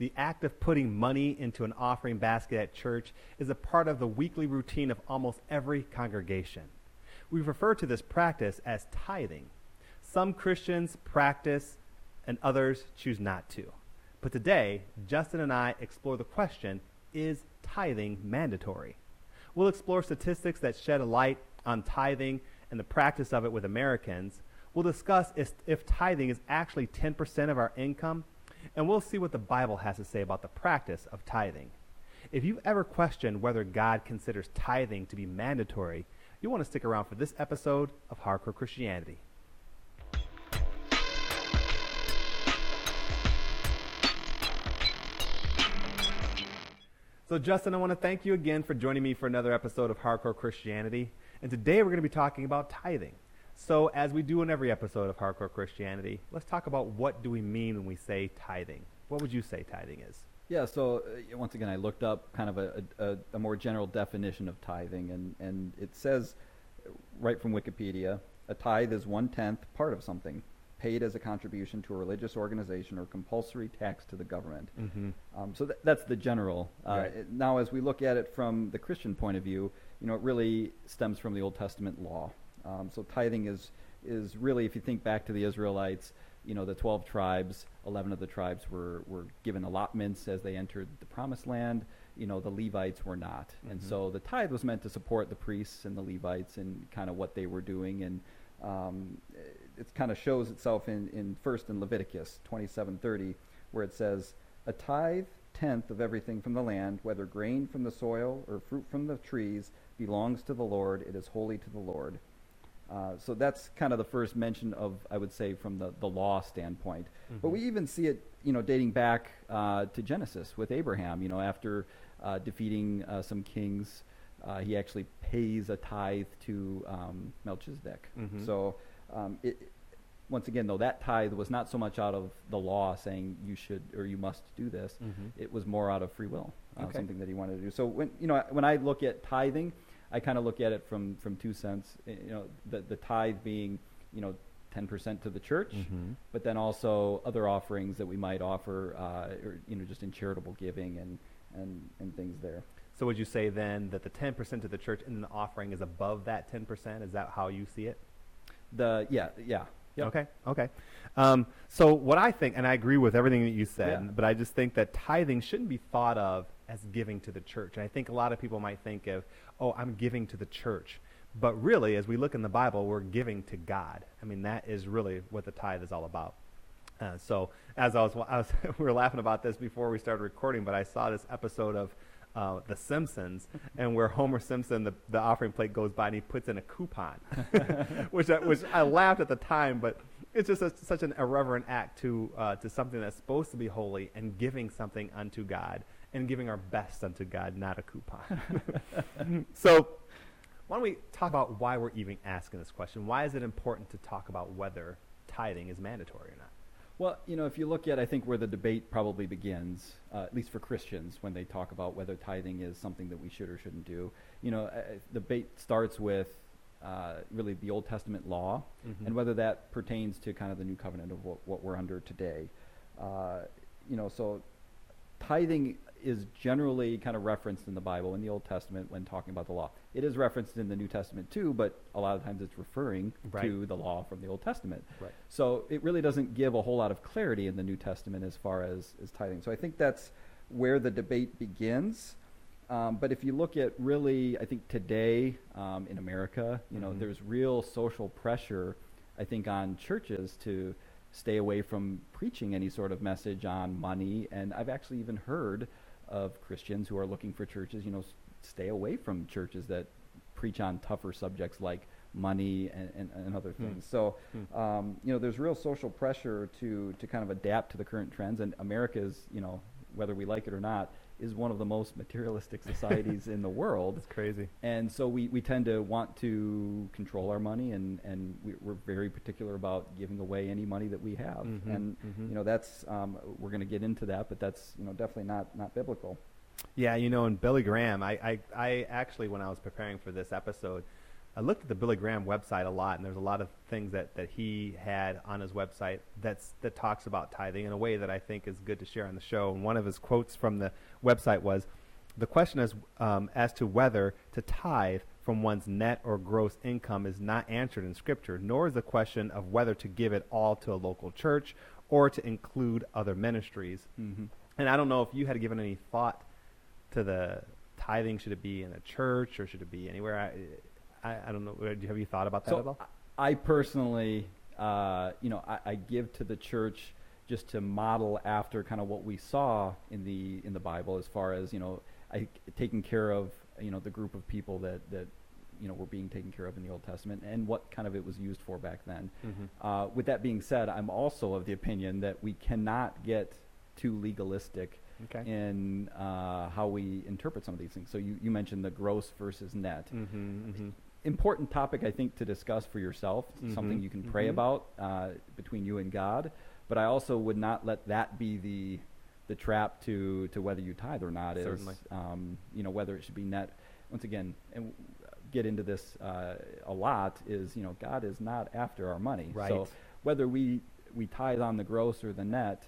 the act of putting money into an offering basket at church is a part of the weekly routine of almost every congregation. We refer to this practice as tithing. Some Christians practice and others choose not to. But today, Justin and I explore the question is tithing mandatory? We'll explore statistics that shed a light on tithing and the practice of it with Americans. We'll discuss if, if tithing is actually 10% of our income, and we'll see what the Bible has to say about the practice of tithing. If you've ever questioned whether God considers tithing to be mandatory, you'll want to stick around for this episode of Hardcore Christianity. So, Justin, I want to thank you again for joining me for another episode of Hardcore Christianity. And today we're going to be talking about tithing. So, as we do in every episode of Hardcore Christianity, let's talk about what do we mean when we say tithing. What would you say tithing is? Yeah, so uh, once again, I looked up kind of a, a, a, more general definition of tithing, and, and it says right from Wikipedia a tithe is one tenth part of something paid as a contribution to a religious organization or compulsory tax to the government. Mm-hmm. Um, so th- that's the general. Uh, right. Now, as we look at it from the Christian point of view, you know, it really stems from the Old Testament law. Um, so tithing is is really, if you think back to the Israelites, you know, the 12 tribes, 11 of the tribes were, were given allotments as they entered the promised land. You know, the Levites were not. Mm-hmm. And so the tithe was meant to support the priests and the Levites and kind of what they were doing. And um, it kind of shows itself in, in first in Leviticus 27:30, where it says, "A tithe tenth of everything from the land, whether grain from the soil or fruit from the trees, belongs to the Lord. It is holy to the Lord." Uh, so that's kind of the first mention of, I would say, from the, the law standpoint. Mm-hmm. But we even see it, you know, dating back uh, to Genesis with Abraham. You know, after uh, defeating uh, some kings, uh, he actually pays a tithe to um, Melchizedek. Mm-hmm. So um, it, once again, though, that tithe was not so much out of the law saying you should or you must do this. Mm-hmm. It was more out of free will, uh, okay. something that he wanted to do. So when you know when I look at tithing, I kind of look at it from from two cents. You know, the the tithe being you know. 10% to the church, mm-hmm. but then also other offerings that we might offer, uh, or, you know, just in charitable giving and, and, and things there. So would you say then that the 10% to the church in the offering is above that 10%? Is that how you see it? The yeah yeah Yep. Okay. Okay. Um, so what I think, and I agree with everything that you said, yeah. but I just think that tithing shouldn't be thought of as giving to the church. And I think a lot of people might think of, oh, I'm giving to the church. But really, as we look in the Bible, we're giving to God. I mean, that is really what the tithe is all about. Uh, so, as I was, I was we were laughing about this before we started recording, but I saw this episode of uh, The Simpsons, and where Homer Simpson, the, the offering plate goes by and he puts in a coupon, which, I, which I laughed at the time, but it's just a, such an irreverent act to, uh, to something that's supposed to be holy and giving something unto God and giving our best unto God, not a coupon. so, why don't we talk about why we're even asking this question? Why is it important to talk about whether tithing is mandatory or not? Well, you know, if you look at, I think, where the debate probably begins, uh, at least for Christians, when they talk about whether tithing is something that we should or shouldn't do, you know, uh, the debate starts with uh, really the Old Testament law mm-hmm. and whether that pertains to kind of the new covenant of what, what we're under today. Uh, you know, so tithing is generally kind of referenced in the Bible in the Old Testament when talking about the law. It is referenced in the New Testament too, but a lot of times it's referring right. to the law from the Old Testament. Right. So it really doesn't give a whole lot of clarity in the New Testament as far as, as tithing. So I think that's where the debate begins. Um, but if you look at really, I think today um, in America, you know, mm-hmm. there's real social pressure, I think, on churches to stay away from preaching any sort of message on money. And I've actually even heard of Christians who are looking for churches, you know, stay away from churches that preach on tougher subjects like money and, and, and other hmm. things. So, hmm. um, you know, there's real social pressure to, to kind of adapt to the current trends. And America is, you know, whether we like it or not, is one of the most materialistic societies in the world. It's crazy. And so we, we tend to want to control our money, and, and we, are very particular about giving away any money that we have. Mm-hmm, and mm-hmm. you know that's um, we're going to get into that, but that's you know definitely not not biblical. Yeah, you know, and Billy Graham, I, I, I actually when I was preparing for this episode. I looked at the Billy Graham website a lot, and there's a lot of things that, that he had on his website that's that talks about tithing in a way that I think is good to share on the show. And one of his quotes from the website was, "The question is um, as to whether to tithe from one's net or gross income is not answered in Scripture, nor is the question of whether to give it all to a local church or to include other ministries." Mm-hmm. And I don't know if you had given any thought to the tithing. Should it be in a church or should it be anywhere? I, I, I don't know. Have you thought about that so at all? I personally, uh, you know, I, I give to the church just to model after kind of what we saw in the in the Bible, as far as you know, I taking care of you know the group of people that that you know were being taken care of in the Old Testament and what kind of it was used for back then. Mm-hmm. Uh, with that being said, I'm also of the opinion that we cannot get too legalistic Okay. in uh, how we interpret some of these things. So you, you mentioned the gross versus net. Mm-hmm, mm-hmm. Important topic, I think, to discuss for yourself. Something Mhm, you can pray mhm. about uh, between you and God. But I also would not let that be the the trap to, to whether you tithe or not. Is um, you know whether it should be net. Once again, and get into this uh, a lot. Is you know God is not after our money. Right. So whether we we tithe on the gross or the net,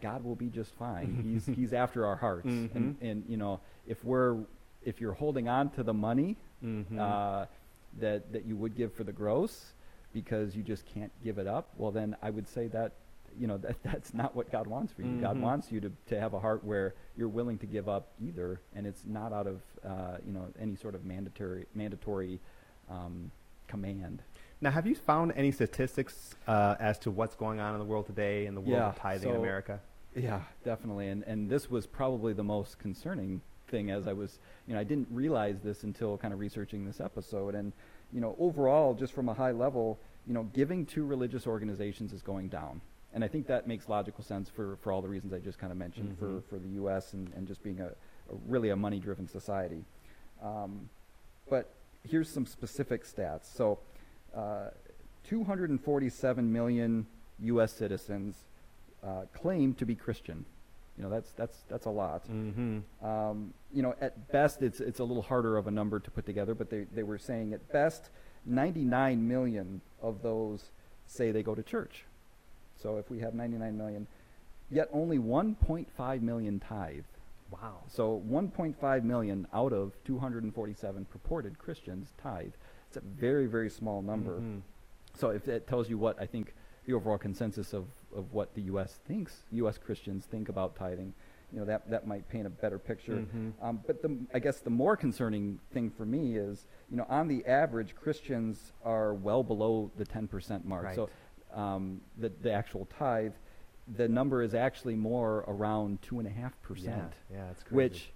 God will be just fine. he's he's after our hearts, and Mhm. and you know if we're if you're holding on to the money Mhm. uh, that that you would give for the gross because you just can't give it up, well then I would say that you know that that's not what God wants for you. God Mhm. wants you to to have a heart where you're willing to give up either, and it's not out of uh, you know any sort of mandatory mandatory um, command. Now, have you found any statistics uh, as to what's going on in the world today in the world Yeah, of tithing in America? Yeah, definitely. And and this was probably the most concerning thing as I was, you know, I didn't realize this until kind of researching this episode. And you know, overall, just from a high level, you know, giving to religious organizations is going down. And I think that makes logical sense for, for all the reasons I just kind of mentioned for, Mhm. for the U.S. and, and just being a, a really a money-driven society. Um, but here's some specific stats. So, uh, 247 million U.S. citizens uh, claim to be Christian. You know, that's that's that's a lot. Mm-hmm. Um, you know, at best, it's it's a little harder of a number to put together. But they they were saying at best, 99 million of those say they go to church. So if we have 99 million, yet only 1.5 million tithe. Wow. So 1.5 million out of 247 purported Christians tithe. It's a very very small number. Mhm. So if that tells you what I think the overall consensus of, of what the U.S. thinks, U.S. Christians think about tithing, you know, that, that might paint a better picture. Mhm. Um, but the, I guess the more concerning thing for me is, you know, on the average, Christians are well below the 10% mark. So um, the, the actual tithe, the number is actually more around 2.5%. Yeah, yeah, it's crazy. Which,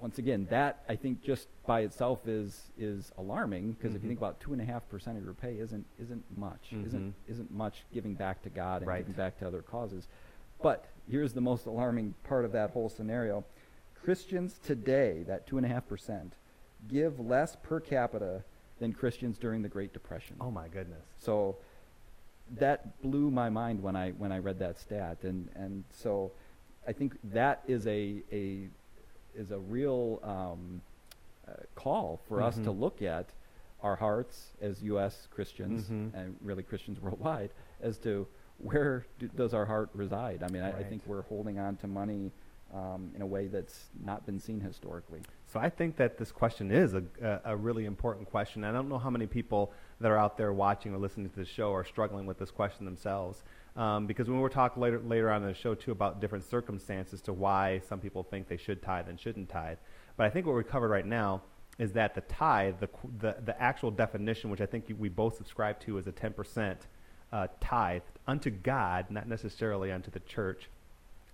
once again, that I think just by itself is is alarming because if you Mhm. think about two and a half percent of your pay isn't isn't much, isn't Mhm. isn't much giving back to God and Right. giving back to other causes. But here's the most alarming part of that whole scenario: Christians today, that two and a half percent, give less per capita than Christians during the Great Depression. oh my goodness. So that blew my mind when I when I read that stat, and and so I think that is a a is a real um, uh, call for us to Mhm. look at our hearts as U.S. Christians Mhm. and really Christians worldwide as to where do, does our heart reside. I mean, I, I think we're holding on to money um, in a way that's not been seen historically. So I think that this question is a, a, a really important question. I don't know how many people that are out there watching or listening to the show are struggling with this question themselves. Um, because when we're talking later, later on in the show too about different circumstances to why some people think they should tithe and shouldn't tithe. But I think what we covered right now is that the tithe, the, the, the actual definition, which I think you, we both subscribe to, is a 10% uh, tithe unto God, not necessarily unto the church.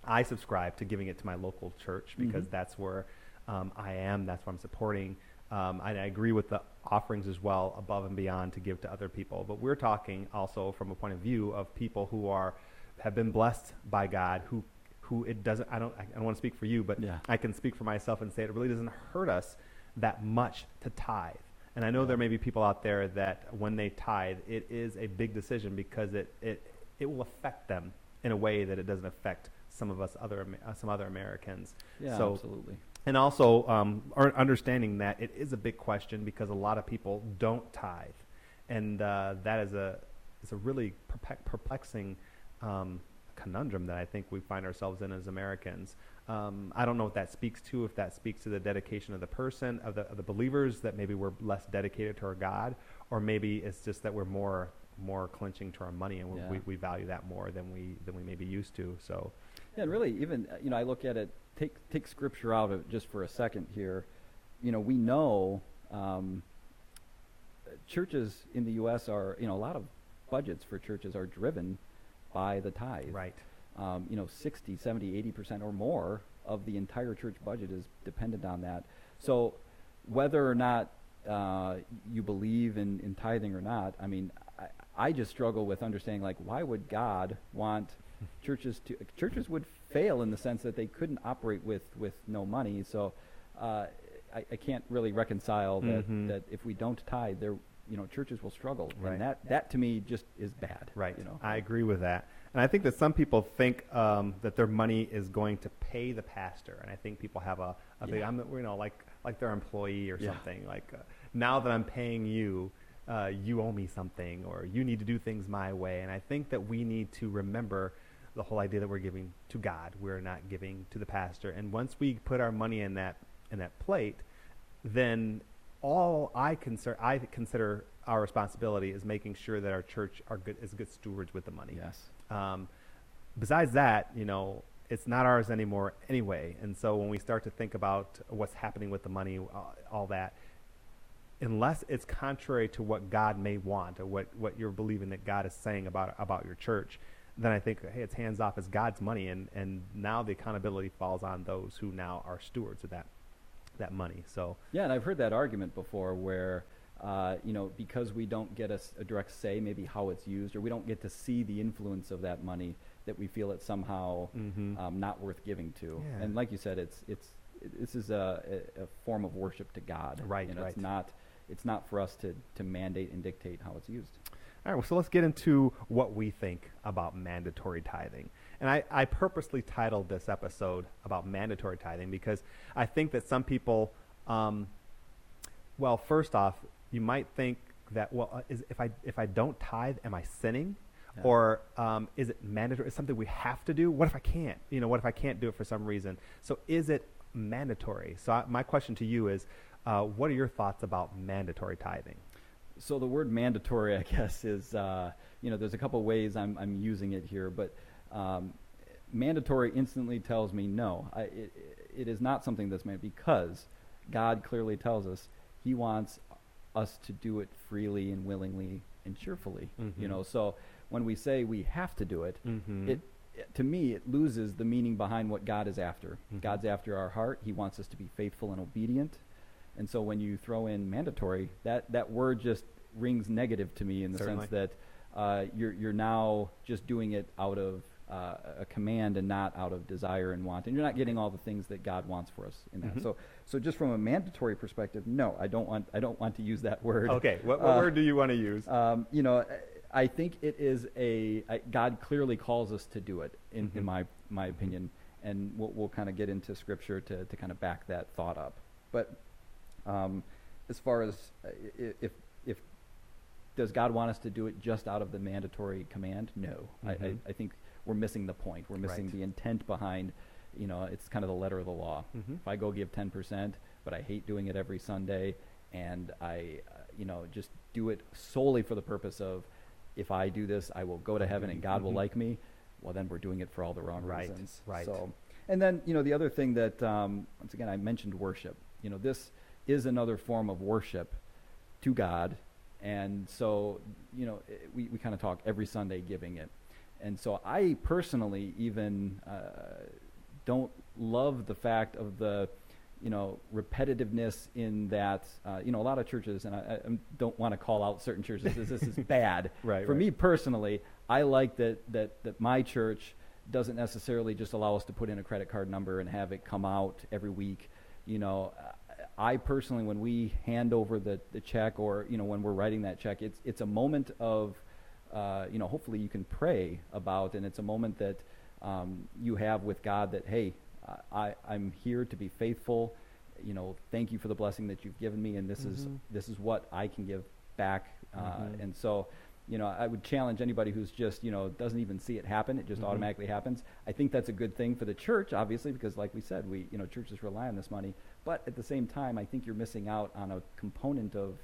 I subscribe to giving it to my local church because Mhm. that's where um, I am. That's what I'm supporting. Um, I agree with the offerings as well, above and beyond, to give to other people. But we're talking also from a point of view of people who are have been blessed by God, who who it doesn't. I don't. I don't want to speak for you, but Yeah. I can speak for myself and say it really doesn't hurt us that much to tithe. And I know there may be people out there that when they tithe, it is a big decision because it it it will affect them in a way that it doesn't affect some of us other uh, some other Americans. Yeah, so, absolutely. And also um, understanding that it is a big question because a lot of people don't tithe, and uh, that is a is a really perplexing um, conundrum that I think we find ourselves in as Americans. Um, I don't know what that speaks to. If that speaks to the dedication of the person, of the, of the believers, that maybe we're less dedicated to our God, or maybe it's just that we're more more clenching to our money and Yeah. we, we value that more than we than we may be used to. So, Yeah, and really, even uh, you know, I look at it. Take take scripture out of it just for a second here. You know, we know um, churches in the U.S. are you know a lot of budgets for churches are driven by the tithe. right, Um, you know, 60, 70, 80 percent or more of the entire church budget is dependent on that. So, whether or not uh, you believe in, in tithing or not, I mean, I, I just struggle with understanding like why would God want churches to churches would fail in the sense that they couldn't operate with with no money. So, uh, I, I can't really reconcile that Mhm. that if we don't tithe, there you know churches will struggle, Right. and that that to me just is bad. right. You know. I agree with that, and I think that some people think um, that their money is going to pay the pastor, and I think people have a, a big, Yeah. I'm you know like like their employee or Yeah. something like uh, now that I'm paying you. Uh, you owe me something, or you need to do things my way. And I think that we need to remember the whole idea that we're giving to God. We're not giving to the pastor. And once we put our money in that in that plate, then all I consider I consider our responsibility is making sure that our church are good is good stewards with the money. Yes. Um, besides that, you know, it's not ours anymore anyway. And so when we start to think about what's happening with the money, uh, all that, unless it's contrary to what God may want or what, what you're believing that God is saying about about your church, then I think, hey, it's hands off. It's God's money, and, and now the accountability falls on those who now are stewards of that that money. So Yeah, and I've heard that argument before where, uh, you know, because we don't get a direct say maybe how it's used, or we don't get to see the influence of that money, that we feel it's somehow Mhm. um, not worth giving to. Yeah. And like you said, it's it's it, this is a, a, a form of worship to God. Right, You know, right. It's not it's not for us to, to mandate and dictate how it's used. All right, well, so let's get into what we think about mandatory tithing. And I, I purposely titled this episode about mandatory tithing because I think that some people, um, well, first off, you might think that, well, uh, is, if, I, if I don't tithe, am I sinning? Yeah. Or um, is it mandatory? Is it something we have to do? What if I can't? You know, what if I can't do it for some reason? So is it mandatory? So I, my question to you is, uh, what are your thoughts about mandatory tithing? So the word mandatory, I guess, is uh, you know there's a couple ways I'm I'm using it here, but um, mandatory instantly tells me no. I, it, it is not something that's made because God clearly tells us He wants us to do it freely and willingly and cheerfully. You Mhm. know, so when we say we have to do it, Mhm. it to me it loses the meaning behind what God is after. Mhm. God's after our heart. He wants us to be faithful and obedient. And so when you throw in mandatory, that, that word just rings negative to me in the Certainly. sense that uh, you're, you're now just doing it out of uh, a command and not out of desire and want. And you're not getting all the things that God wants for us in that. Mhm. So, so just from a mandatory perspective, no, I don't want, I don't want to use that word. Okay, what, what Uh, word do you want to use? Um, you know, I think it is a I, God clearly calls us to do it, in, Mhm. in my my opinion, and we'll, we'll kind of get into scripture to, to kind of back that thought up. But um, as far as uh, if if does God want us to do it just out of the mandatory command? No, I, I, Mhm. I think we're missing the point. We're missing Right. the intent behind. You know, it's kind of the letter of the law. Mhm. If I go give ten percent, but I hate doing it every Sunday, and I, uh, you know, just do it solely for the purpose of, if I do this, I will go to heaven and God will Mhm. like me. Well, then we're doing it for all the wrong Right, reasons. right. So, and then you know the other thing that um, once again I mentioned worship. You know, this is another form of worship to God, and so you know it- we we kind of talk every Sunday giving it, and so I personally even uh, don't love the fact of the you know repetitiveness in that uh, you know a lot of churches and I, I don't want to call out certain churches as this is bad. Right, for right. me personally I like that that that my church doesn't necessarily just allow us to put in a credit card number and have it come out every week. You know I personally when we hand over the the check or you know when we're writing that check it's it's a moment of uh, you know hopefully you can pray about and it's a moment that um, you have with God that, hey, I, I'm here to be faithful. You know, thank you for the blessing that you've given me, and this is Mhm. this is what I can give back. Uh, Mhm. And so, you know, I would challenge anybody who's just you know doesn't even see it happen; it just Mhm. automatically happens. I think that's a good thing for the church, obviously, because like we said, we you know churches rely on this money. But at the same time, I think you're missing out on a component of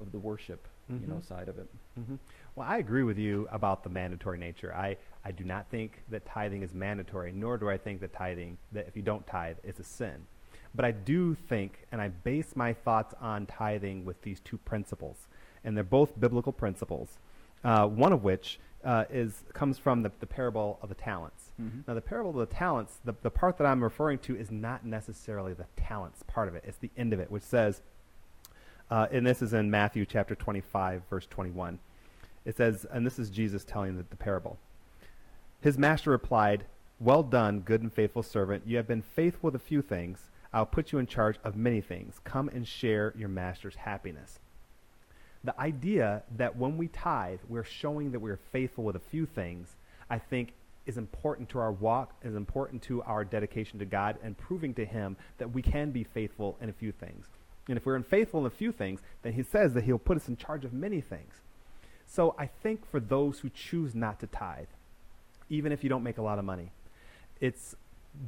of the worship, you know, Mhm. side of it. hmm Well, I agree with you about the mandatory nature. I, I do not think that tithing is mandatory, nor do I think that tithing, that if you don't tithe, it's a sin. But I do think, and I base my thoughts on tithing with these two principles, and they're both biblical principles. Uh, one of which uh, is comes from the, the parable of the talents. Mhm. Now, the parable of the talents, the, the part that I'm referring to is not necessarily the talents part of it. It's the end of it, which says, uh, and this is in Matthew chapter 25, verse 21. It says, and this is Jesus telling the, the parable. His master replied, Well done, good and faithful servant. You have been faithful with a few things. I'll put you in charge of many things. Come and share your master's happiness. The idea that when we tithe, we're showing that we're faithful with a few things, I think is important to our walk, is important to our dedication to God, and proving to Him that we can be faithful in a few things. And if we're unfaithful in a few things, then He says that He'll put us in charge of many things. So I think for those who choose not to tithe, even if you don't make a lot of money, it's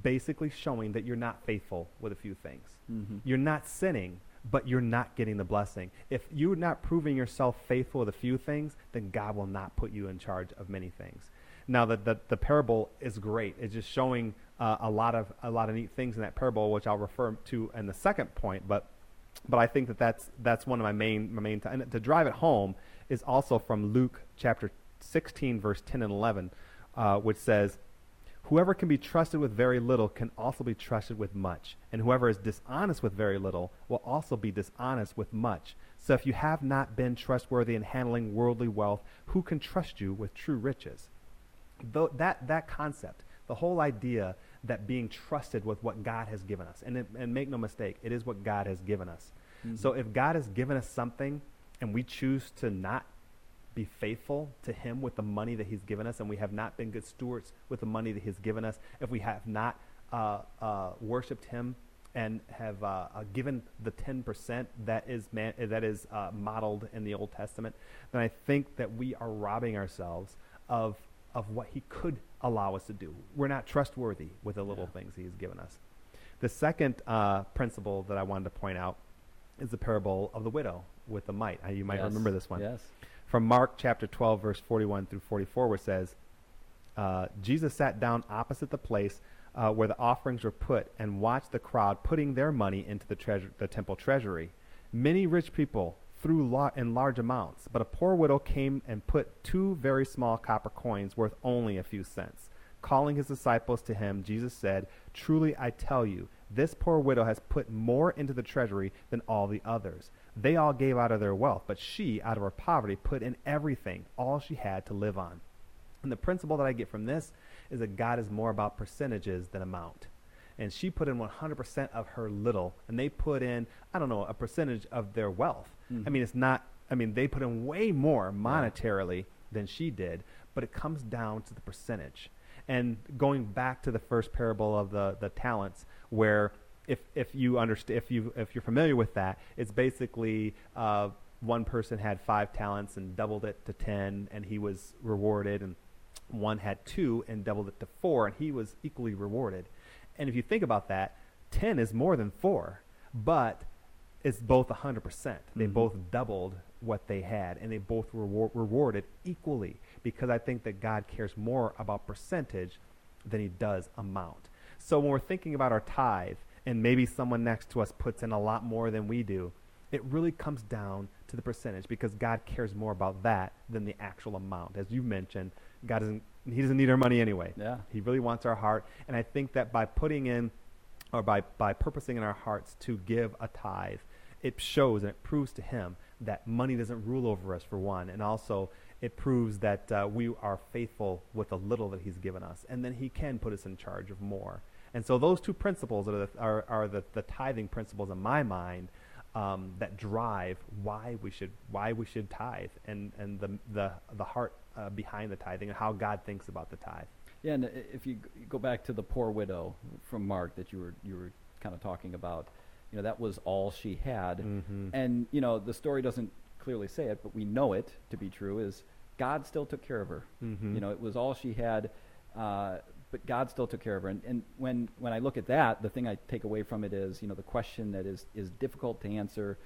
basically showing that you're not faithful with a few things. Mhm. You're not sinning, but you're not getting the blessing. If you're not proving yourself faithful with a few things, then God will not put you in charge of many things. Now, the, the, the parable is great. It's just showing uh, a lot of a lot of neat things in that parable, which I'll refer to in the second point. But but I think that that's that's one of my main my main. T- and to drive it home is also from Luke chapter 16, verse 10 and 11, uh, which says, Whoever can be trusted with very little can also be trusted with much, and whoever is dishonest with very little will also be dishonest with much. So if you have not been trustworthy in handling worldly wealth, who can trust you with true riches? Though that, that concept, the whole idea that being trusted with what God has given us, and, it, and make no mistake, it is what God has given us. Mhm. So if God has given us something and we choose to not be faithful to him with the money that he's given us and we have not been good stewards with the money that he's given us if we have not uh, uh, worshipped him and have uh, uh, given the 10% that is man- that is uh, modeled in the old testament then i think that we are robbing ourselves of of what he could allow us to do we're not trustworthy with the little Yeah. things he's given us the second uh, principle that i wanted to point out is the parable of the widow with the mite Uh, you might Yes. remember this one Yes. from Mark chapter 12, verse 41 through 44, where it says, uh, Jesus sat down opposite the place uh, where the offerings were put and watched the crowd putting their money into the, treasure, the temple treasury. Many rich people threw la- in large amounts, but a poor widow came and put two very small copper coins worth only a few cents. Calling his disciples to him, Jesus said, Truly I tell you, this poor widow has put more into the treasury than all the others. They all gave out of their wealth, but she, out of her poverty, put in everything, all she had to live on. And the principle that I get from this is that God is more about percentages than amount. And she put in 100% of her little, and they put in, I don't know, a percentage of their wealth. I Mhm. mean, it's not, I mean, they put in way more monetarily than she did, but it comes down to the percentage. And going back to the first parable of the, the talents, where if, if you understand, if you if you're familiar with that, it's basically uh, one person had five talents and doubled it to ten, and he was rewarded, and one had two and doubled it to four, and he was equally rewarded. And if you think about that, ten is more than four, but it's both 100%. They Mhm. both doubled what they had, and they both were rewar- rewarded equally because I think that God cares more about percentage than he does amount. So when we're thinking about our tithe, and maybe someone next to us puts in a lot more than we do, it really comes down to the percentage because God cares more about that than the actual amount. As you mentioned, God doesn't he doesn't need our money anyway. Yeah. He really wants our heart. And I think that by putting in or by, by purposing in our hearts to give a tithe, it shows and it proves to him that money doesn't rule over us for one. And also it proves that uh, we are faithful with the little that he's given us. And then he can put us in charge of more. And so those two principles are the, are, are the, the tithing principles in my mind um, that drive why we should why we should tithe and, and the, the, the heart uh, behind the tithing and how God thinks about the tithe. Yeah, and if you go back to the poor widow from Mark that you were you were kind of talking about, you know, that was all she had, mm-hmm. and you know the story doesn't clearly say it, but we know it to be true. Is God still took care of her? Mm-hmm. You know, it was all she had, uh, but God still took care of her. And, and when when I look at that, the thing I take away from it is, you know, the question that is is difficult to answer.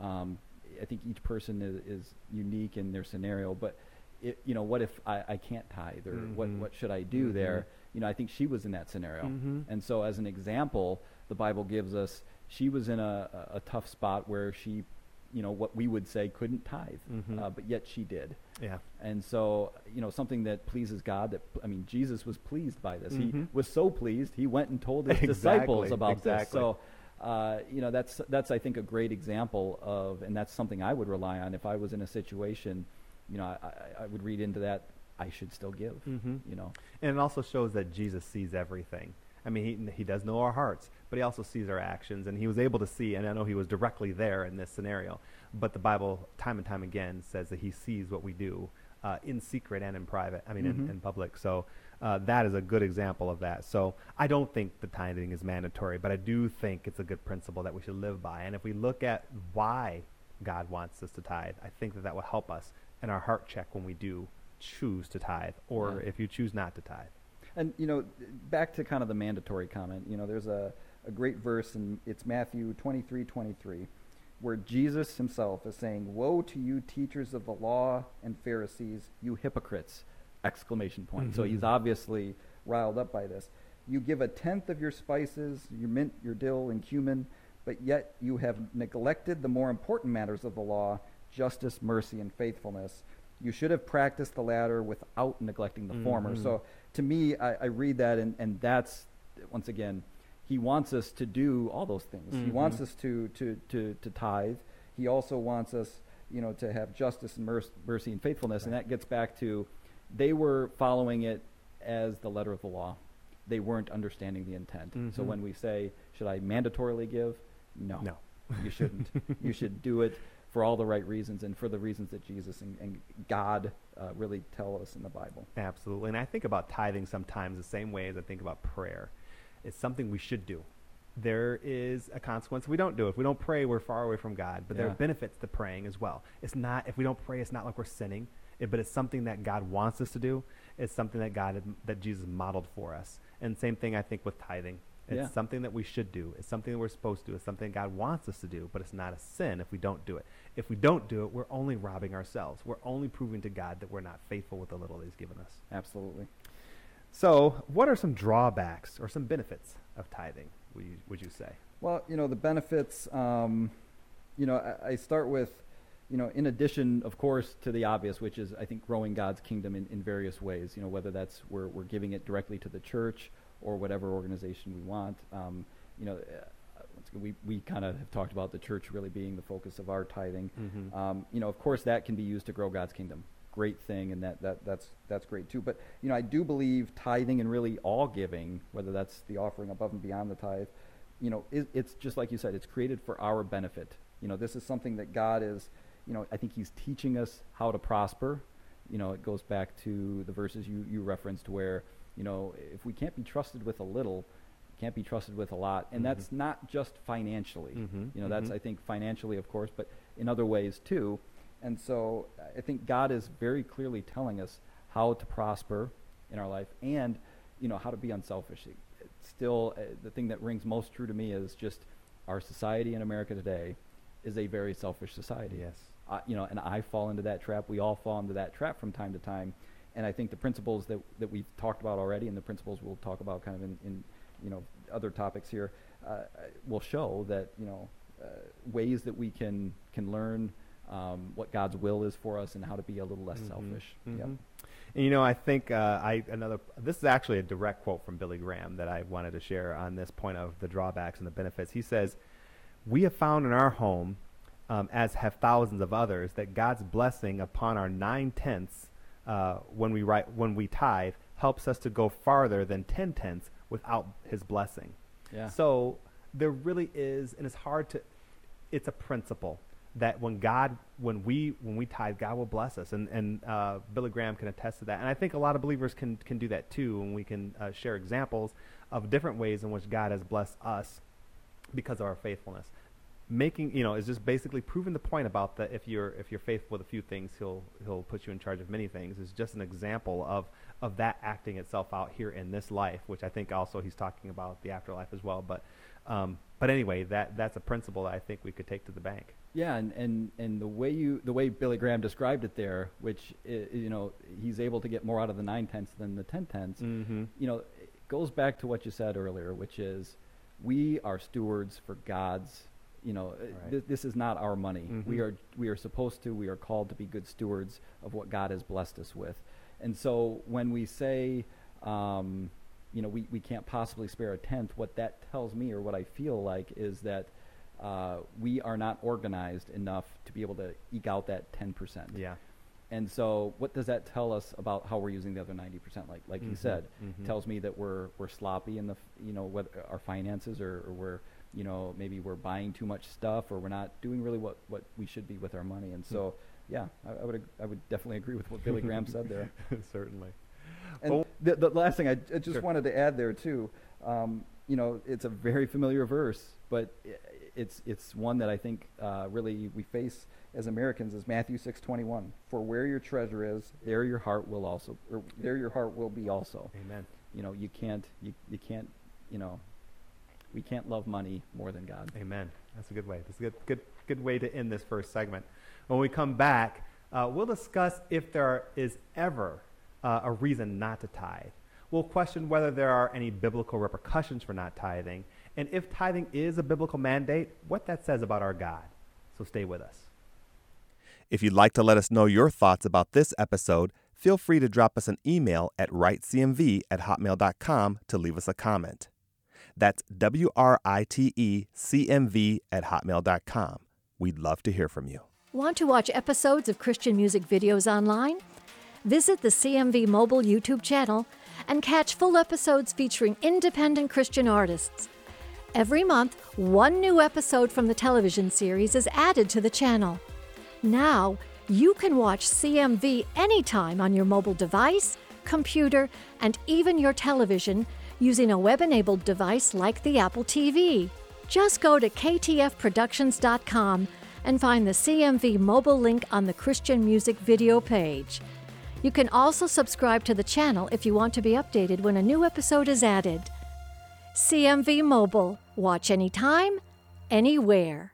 Um, I think each person is, is unique in their scenario, but it, you know, what if I, I can't tithe, or what Mhm. what should I do Mhm. there? You know, I think she was in that scenario, Mhm. and so as an example, the Bible gives us she was in a, a tough spot where she, you know, what we would say couldn't tithe, Mhm. uh, but yet she did. Yeah. And so, you know, something that pleases God. That I mean, Jesus was pleased by this. He Mhm. was so pleased, he went and told his Exactly, disciples about exactly. this. So, uh, you know, that's that's I think a great example of, and that's something I would rely on if I was in a situation. You know, I, I, I would read into that. I should still give. Mhm. You know. And it also shows that Jesus sees everything. I mean, he, he does know our hearts, but he also sees our actions. And he was able to see, and I know he was directly there in this scenario, but the Bible, time and time again, says that he sees what we do uh, in secret and in private, I mean, in, Mhm. in public. So uh, that is a good example of that. So I don't think the tithing is mandatory, but I do think it's a good principle that we should live by. And if we look at why God wants us to tithe, I think that that will help us in our heart check when we do choose to tithe, or Yeah. if you choose not to tithe. And you know, back to kind of the mandatory comment. You know, there's a, a great verse, and it's Matthew 23, 23, where Jesus himself is saying, "Woe to you, teachers of the law and Pharisees, you hypocrites!" Exclamation point. So Mhm. he's obviously riled up by this. You give a tenth of your spices, your mint, your dill, and cumin, but yet you have neglected the more important matters of the law: justice, mercy, and faithfulness. You should have practiced the latter without neglecting the former. Mhm. So to me, I, I read that, and, and that's once again, he wants us to do all those things. He wants us to, to, to, to tithe. He also wants us, you know, to have justice and mercy, and faithfulness. And that gets back to they were following it as the letter of the law. They weren't understanding the intent. So Mhm. when we say, should I mandatorily give? No, No. you shouldn't. you should do it for all the right reasons and for the reasons that Jesus and, and God uh, really tell us in the Bible. Absolutely. And I think about tithing sometimes the same way as I think about prayer. It's something we should do. There is a consequence if we don't do it. If we don't pray, we're far away from God. But there are benefits to praying as well. It's not, if we don't pray, it's not like we're sinning, it, but it's something that God wants us to do. It's something that God, that Jesus modeled for us. And same thing I think with tithing. It's Yeah. something that we should do. It's something that we're supposed to do. It's something God wants us to do, but it's not a sin if we don't do it. If we don't do it, we're only robbing ourselves. We're only proving to God that we're not faithful with the little He's given us. Absolutely. So, what are some drawbacks or some benefits of tithing? Would you, would you say? Well, you know, the benefits, um, you know, I, I start with, you know, in addition, of course, to the obvious, which is, I think, growing God's kingdom in, in various ways, you know, whether that's we're, we're giving it directly to the church or whatever organization we want. Um, you know, uh, we, we kind of have talked about the church really being the focus of our tithing. Mhm. Um, you know, of course, that can be used to grow God's kingdom. Great thing, and that, that that's that's great too. But you know, I do believe tithing and really all giving, whether that's the offering above and beyond the tithe, you know, it, it's just like you said, it's created for our benefit. You know, this is something that God is, you know, I think He's teaching us how to prosper. You know, it goes back to the verses you you referenced where, you know, if we can't be trusted with a little, can't be trusted with a lot, and Mhm. that's not just financially. Mhm, You know, that's mhm. I think financially, of course, but in other ways too. And so I think God is very clearly telling us how to prosper in our life and, you know, how to be unselfish. It's still, uh, the thing that rings most true to me is just our society in America today is a very selfish society. Yes. Uh, you know, and I fall into that trap. We all fall into that trap from time to time. And I think the principles that, that we've talked about already and the principles we'll talk about kind of in, in you know, other topics here uh, will show that, you know, uh, ways that we can, can learn um, what God's will is for us and how to be a little less Mhm, selfish. Yep. mhm. And you know, I think uh, I another. This is actually a direct quote from Billy Graham that I wanted to share on this point of the drawbacks and the benefits. He says, "We have found in our home, um, as have thousands of others, that God's blessing upon our nine tenths uh, when we write when we tithe helps us to go farther than ten tenths without His blessing." Yeah. So there really is, and it's hard to. It's a principle that when God, when we when we tithe, God will bless us, and and uh, Billy Graham can attest to that, and I think a lot of believers can can do that too, and we can uh, share examples of different ways in which God has blessed us because of our faithfulness. Making you know is just basically proving the point about that if you're if you're faithful with a few things, he'll he'll put you in charge of many things. Is just an example of of that acting itself out here in this life, which I think also he's talking about the afterlife as well. But um, but anyway, that that's a principle that I think we could take to the bank. Yeah, and, and, and the way you the way Billy Graham described it there, which you know he's able to get more out of the nine tenths than the ten tenths. Mm-hmm. You know, it goes back to what you said earlier, which is we are stewards for God's. You know, right. th- this is not our money. Mm-hmm. We are we are supposed to. We are called to be good stewards of what God has blessed us with. And so when we say, um, you know, we, we can't possibly spare a tenth, what that tells me or what I feel like is that uh, we are not organized enough to be able to eke out that 10%. Yeah. And so, what does that tell us about how we're using the other 90%? Like, like mm-hmm. you said, mm-hmm. tells me that we're, we're sloppy in the, you know, whether our finances or, or we're, you know, maybe we're buying too much stuff or we're not doing really what, what we should be with our money. And so, yeah, I, I, would, I would definitely agree with what Billy Graham said there. Certainly. And oh. the, the last thing I, I just sure. wanted to add there too, um, you know, it's a very familiar verse, but it's it's one that I think uh, really we face as Americans is Matthew six twenty one. For where your treasure is, there your heart will also, or there your heart will be also. Amen. You know, you can't you you can't you know, we can't love money more than God. Amen. That's a good way. That's a good good good way to end this first segment. When we come back, uh, we'll discuss if there is ever uh, a reason not to tithe. We'll question whether there are any biblical repercussions for not tithing, and if tithing is a biblical mandate, what that says about our God. So stay with us. If you'd like to let us know your thoughts about this episode, feel free to drop us an email at writecmv at hotmail.com to leave us a comment. That's W R I T E C M V at hotmail.com. We'd love to hear from you. Want to watch episodes of Christian music videos online? Visit the CMV Mobile YouTube channel and catch full episodes featuring independent Christian artists. Every month, one new episode from the television series is added to the channel. Now, you can watch CMV anytime on your mobile device, computer, and even your television using a web enabled device like the Apple TV. Just go to ktfproductions.com and find the CMV mobile link on the Christian music video page. You can also subscribe to the channel if you want to be updated when a new episode is added. CMV Mobile. Watch anytime, anywhere.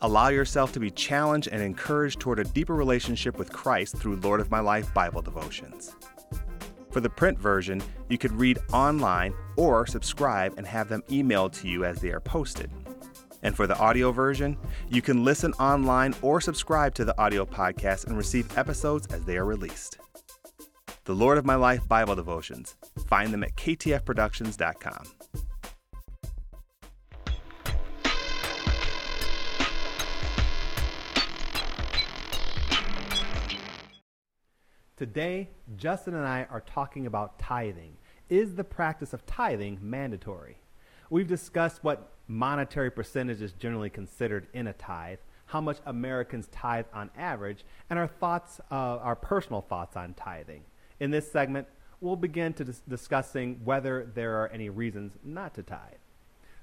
Allow yourself to be challenged and encouraged toward a deeper relationship with Christ through Lord of My Life Bible devotions. For the print version, you could read online or subscribe and have them emailed to you as they are posted. And for the audio version, you can listen online or subscribe to the audio podcast and receive episodes as they are released. The Lord of My Life Bible devotions. Find them at ktfproductions.com. Today, Justin and I are talking about tithing. Is the practice of tithing mandatory? We've discussed what monetary percentage is generally considered in a tithe, how much Americans tithe on average, and our thoughts, uh, our personal thoughts on tithing. In this segment, we'll begin to dis- discussing whether there are any reasons not to tithe.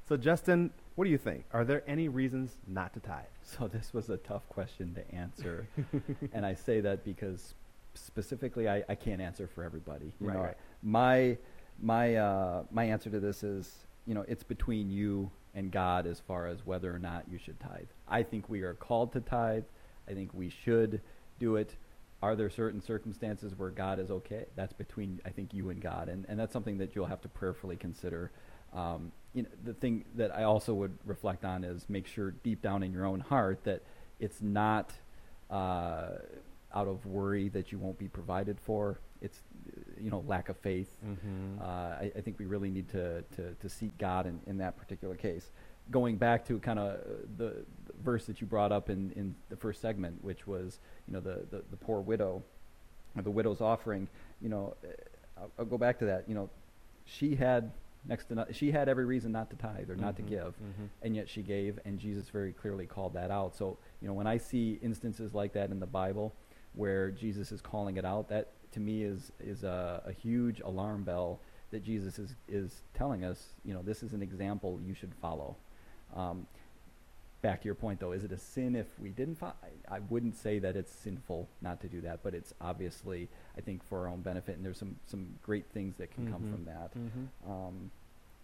So, Justin, what do you think? Are there any reasons not to tithe? So this was a tough question to answer, and I say that because specifically I, I can't answer for everybody. You Right, know, right. My my uh, my answer to this is you know it's between you and God as far as whether or not you should tithe. I think we are called to tithe. I think we should do it. Are there certain circumstances where God is okay? That's between I think you and God, and and that's something that you'll have to prayerfully consider. Um, you know, the thing that I also would reflect on is make sure deep down in your own heart that it's not uh, out of worry that you won't be provided for. It's you know lack of faith. Mm-hmm. Uh, I, I think we really need to, to, to seek God in, in that particular case. Going back to kind of the, the verse that you brought up in, in the first segment, which was you know the, the, the poor widow, or the widow's offering. You know, uh, I'll, I'll go back to that. You know, she had next to she had every reason not to tithe or not to Mhm, give, mhm. and yet she gave, and Jesus very clearly called that out. So you know when I see instances like that in the Bible, where Jesus is calling it out, that to me is is a, a huge alarm bell that Jesus is is telling us. You know this is an example you should follow. Um, back to your point though, is it a sin if we didn't? Fo- I, I wouldn't say that it's sinful not to do that, but it's obviously I think for our own benefit, and there's some some great things that can come Mhm. from that. Mhm. Um,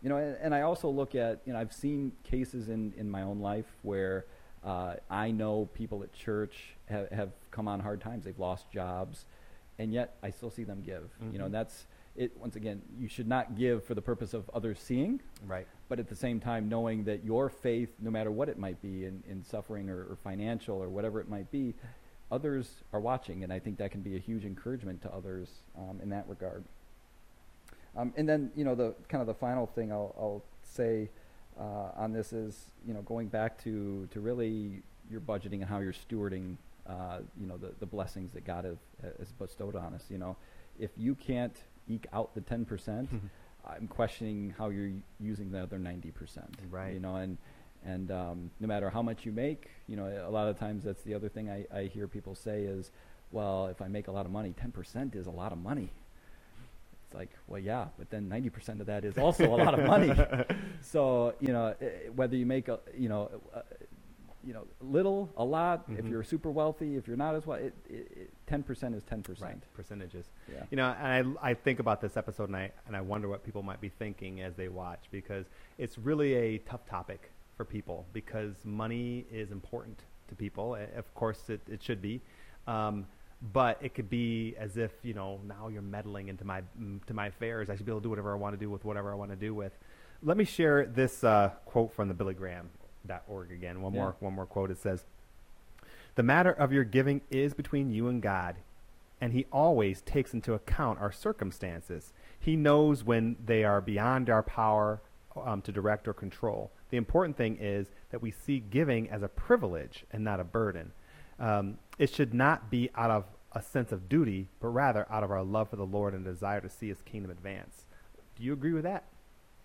you know, and, and I also look at, you know, I've seen cases in, in my own life where uh, I know people at church have, have come on hard times. They've lost jobs, and yet I still see them give. You know, and that's it. Once again, you should not give for the purpose of others seeing, Right. but at the same time, knowing that your faith, no matter what it might be in, in suffering or, or financial or whatever it might be, others are watching, and I think that can be a huge encouragement to others um, in that regard. Um, and then, you know, the kind of the final thing I'll, I'll say uh, on this is, you know, going back to, to really your budgeting and how you're stewarding, uh, you know, the, the blessings that God have, has bestowed on us. You know, if you can't eke out the 10%, Mm-hmm. I'm questioning how you're using the other 90%. Right. You know, and, and um, no matter how much you make, you know, a lot of times that's the other thing I, I hear people say is, well, if I make a lot of money, 10% is a lot of money. It's like, well, yeah, but then 90% of that is also a lot of money. So, you know, eh, whether you make, a, you know, uh, you know, little, a lot, if Mhm. you're super wealthy, if you're not as well, it, it, it, 10% is 10%. Right. Percentages. Yeah. You know, and I, I think about this episode and I, and I wonder what people might be thinking as they watch because it's really a tough topic for people because money is important to people. Of course, it, it should be. Um, but it could be as if, you know, now you're meddling into my, to my affairs. I should be able to do whatever I want to do with whatever I want to do with. Let me share this uh, quote from the Billy BillyGraham.org again. One Yeah. more, one more quote. It says, the matter of your giving is between you and God, and He always takes into account our circumstances. He knows when they are beyond our power um, to direct or control. The important thing is that we see giving as a privilege and not a burden. Um, it should not be out of a sense of duty, but rather out of our love for the Lord and desire to see His kingdom advance. Do you agree with that?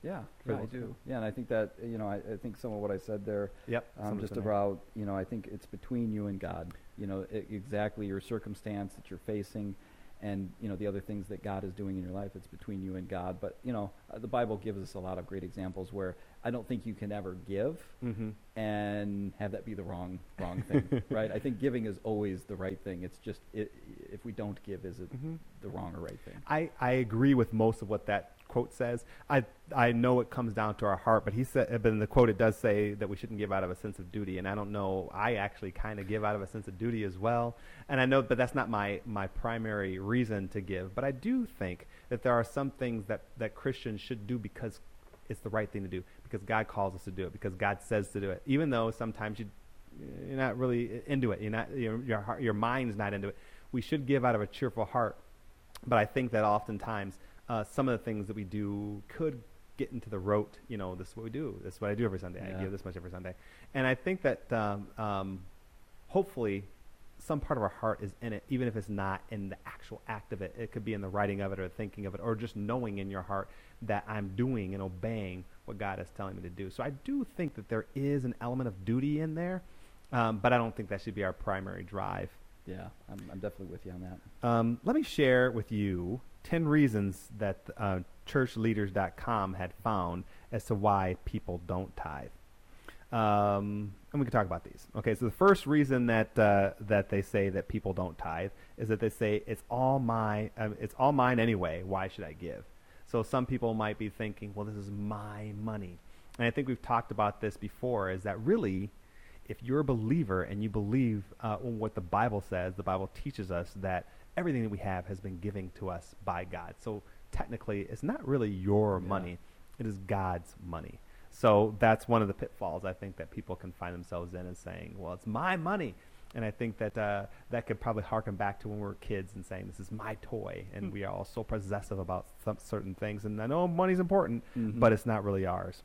Yeah, yeah, I do. people. Yeah, and I think that, you know, I, I think some of what I said there Yep. um, just about you know i think it's between you and god you know e- exactly your circumstance that you're facing and you know the other things that god is doing in your life it's between you and god but you know uh, the bible gives us a lot of great examples where i don't think you can ever give Mhm. and have that be the wrong wrong thing right i think giving is always the right thing it's just it, if we don't give is it Mhm. the wrong or right thing I, I agree with most of what that quote says. I I know it comes down to our heart, but he said, but in the quote it does say that we shouldn't give out of a sense of duty, and I don't know. I actually kind of give out of a sense of duty as well, and I know, but that's not my my primary reason to give. But I do think that there are some things that that Christians should do because it's the right thing to do, because God calls us to do it, because God says to do it, even though sometimes you you're not really into it. You're not your your heart, your mind's not into it. We should give out of a cheerful heart but I think that oftentimes uh, some of the things that we do could get into the rote. You know, this is what we do. This is what I do every Sunday. I Yeah. give this much every Sunday, and I think that um, um, hopefully some part of our heart is in it, even if it's not in the actual act of it. It could be in the writing of it or thinking of it, or just knowing in your heart that I'm doing and obeying what God is telling me to do. So I do think that there is an element of duty in there, um, but I don't think that should be our primary drive. yeah i'm, I'm definitely with you on that Um, let me share with you 10 reasons that uh, churchleaders.com had found as to why people don't tithe. Um, and we can talk about these. Okay, so the first reason that uh, that they say that people don't tithe is that they say it's all my um, it's all mine anyway. Why should I give? So some people might be thinking, well, this is my money, and I think we've talked about this before. Is that really if you're a believer and you believe uh, what the Bible says, the Bible teaches us that everything that we have has been given to us by God. So technically, it's not really your Yeah. money, it is God's money. So that's one of the pitfalls I think that people can find themselves in is saying, well, it's my money. And I think that uh, that could probably harken back to when we were kids and saying, this is my toy. And we are all so possessive about some certain things. And I know money's important, Mhm. but it's not really ours.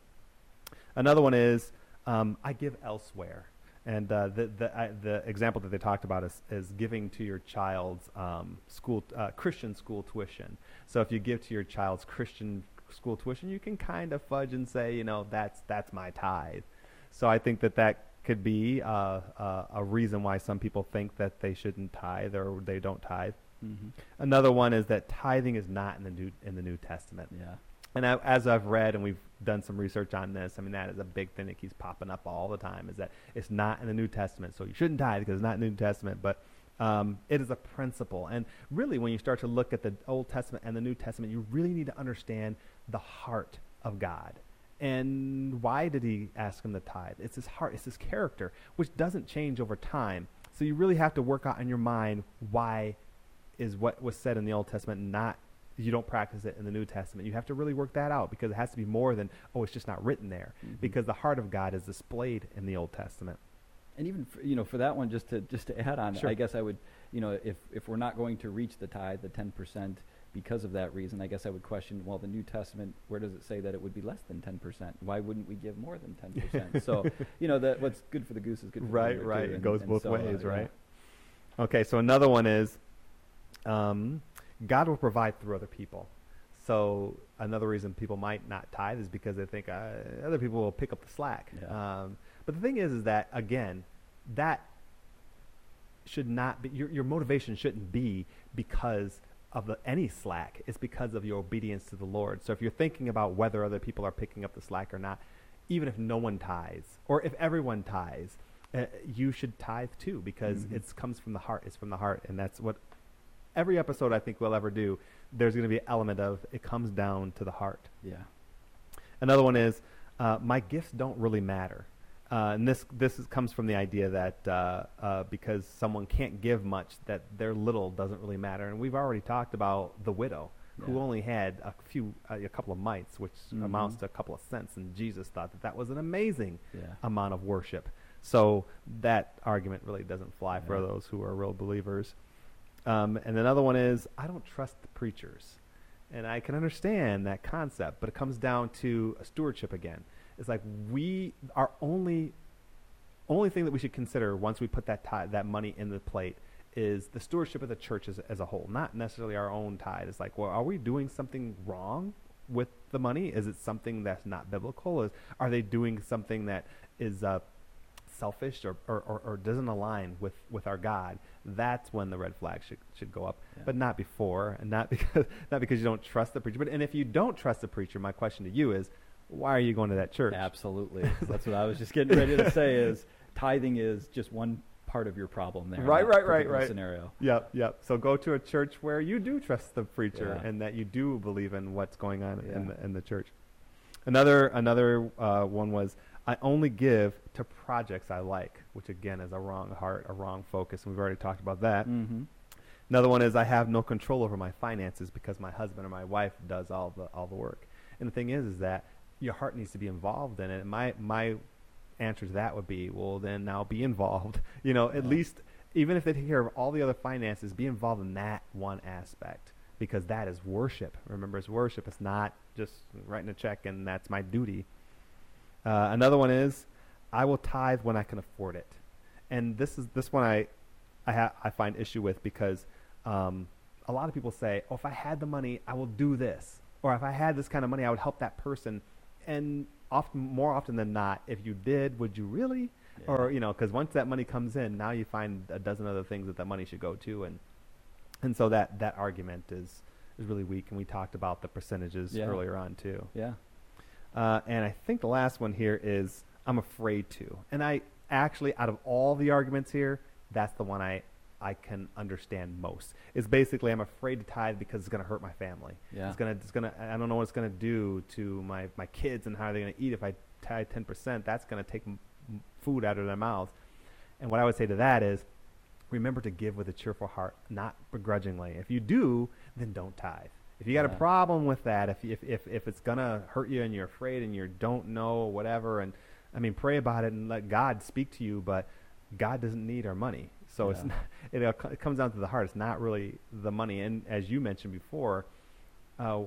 Another one is um, I give elsewhere. And uh, the the, the example that they talked about is, is giving to your child's um, school uh, Christian school tuition. So if you give to your child's Christian school tuition, you can kind of fudge and say, you know, that's that's my tithe. So I think that that could be uh, uh, a reason why some people think that they shouldn't tithe or they don't tithe. Mm-hmm. Another one is that tithing is not in the new in the New Testament. Yeah. And I, as I've read and we've done some research on this, I mean that is a big thing that keeps popping up all the time. Is that it's not in the New Testament, so you shouldn't tithe because it's not in the New Testament. But um, it is a principle, and really, when you start to look at the Old Testament and the New Testament, you really need to understand the heart of God. And why did He ask him to tithe? It's His heart, it's His character, which doesn't change over time. So you really have to work out in your mind why is what was said in the Old Testament not you don't practice it in the New Testament. You have to really work that out because it has to be more than oh, it's just not written there. Mhm. Because the heart of God is displayed in the Old Testament. And even for, you know for that one, just to just to add on, Sure. I guess I would you know if if we're not going to reach the tithe, the ten percent, because of that reason, I guess I would question. Well, the New Testament, where does it say that it would be less than ten percent? Why wouldn't we give more than ten percent? so you know that what's good for the goose is good for the Right, gander, right. too, It and- goes and both so, uh, ways, yeah. right? Okay, so another one is um, God will provide through other people. So another reason people might not tithe is because they think uh, other people will pick up the slack. Yeah. Um, but the thing is, is that again, that should not be your your motivation shouldn't be because of the, any slack. is because of your obedience to the Lord. So if you're thinking about whether other people are picking up the slack or not, even if no one tithes or if everyone tithes, uh, you should tithe too because Mhm. it comes from the heart. It's from the heart, and that's what every episode I think we'll ever do. There's going to be an element of it comes down to the heart. Yeah. Another one is uh, my gifts don't really matter. Uh, and this this is, comes from the idea that uh, uh, because someone can't give much, that their little doesn't really matter. And we've already talked about the widow who only had a few, uh, a couple of mites, which amounts Mhm. to a couple of cents. And Jesus thought that that was an amazing Yeah. amount of worship. So that argument really doesn't fly for those who are real believers. Um, and another one is I don't trust the preachers. And I can understand that concept, but it comes down to a stewardship again. It's like we our only only thing that we should consider once we put that tithe, that money in the plate is the stewardship of the church as, as a whole, not necessarily our own tithe. It's like, well, are we doing something wrong with the money? Is it something that's not biblical? Is are they doing something that is uh, selfish or, or, or, or doesn't align with, with our God? That's when the red flag should should go up, Yeah. but not before, and not because not because you don't trust the preacher. But and if you don't trust the preacher, my question to you is, why are you going to that church? Absolutely. That's what I was just getting ready to say. Is tithing is just one part of your problem there. Right, right, right, right. Scenario. Yep, yep. So go to a church where you do trust the preacher Yeah. and that you do believe in what's going on in, the, in the church. Another another uh, one was I only give to projects I like, which again is a wrong heart, a wrong focus, and we've already talked about that. Mm-hmm. Another one is I have no control over my finances because my husband or my wife does all the all the work. And the thing is, is that your heart needs to be involved in it. And my my answer to that would be, well, then now be involved. You know, at Yeah. least even if they take care of all the other finances, be involved in that one aspect because that is worship. Remember, it's worship. It's not just writing a check and that's my duty. Uh, another one is I will tithe when I can afford it, and this is this one I I, ha- I find issue with because um, a lot of people say, "Oh, if I had the money, I will do this," or "If I had this kind of money, I would help that person." And often, more often than not, if you did, would you really? Or you know, because once that money comes in, now you find a dozen other things that that money should go to, and and so that that argument is is really weak. And we talked about the percentages Yeah. earlier on too. Yeah. Uh, and I think the last one here is I'm afraid to. And I actually, out of all the arguments here, that's the one I, I can understand most. It's basically I'm afraid to tithe because it's going to hurt my family. Yeah. It's gonna, it's gonna. I don't know what it's gonna do to my, my kids and how they're they gonna eat if I tithe ten percent. That's gonna take m- food out of their mouths. And what I would say to that is, remember to give with a cheerful heart, not begrudgingly. If you do, then don't tithe. If you got a problem with that, if, if, if, if it's going to hurt you and you're afraid and you don't know or whatever, and I mean, pray about it and let God speak to you, but God doesn't need our money. So it's not, it, uh, it comes down to the heart. It's not really the money. And as you mentioned before, uh,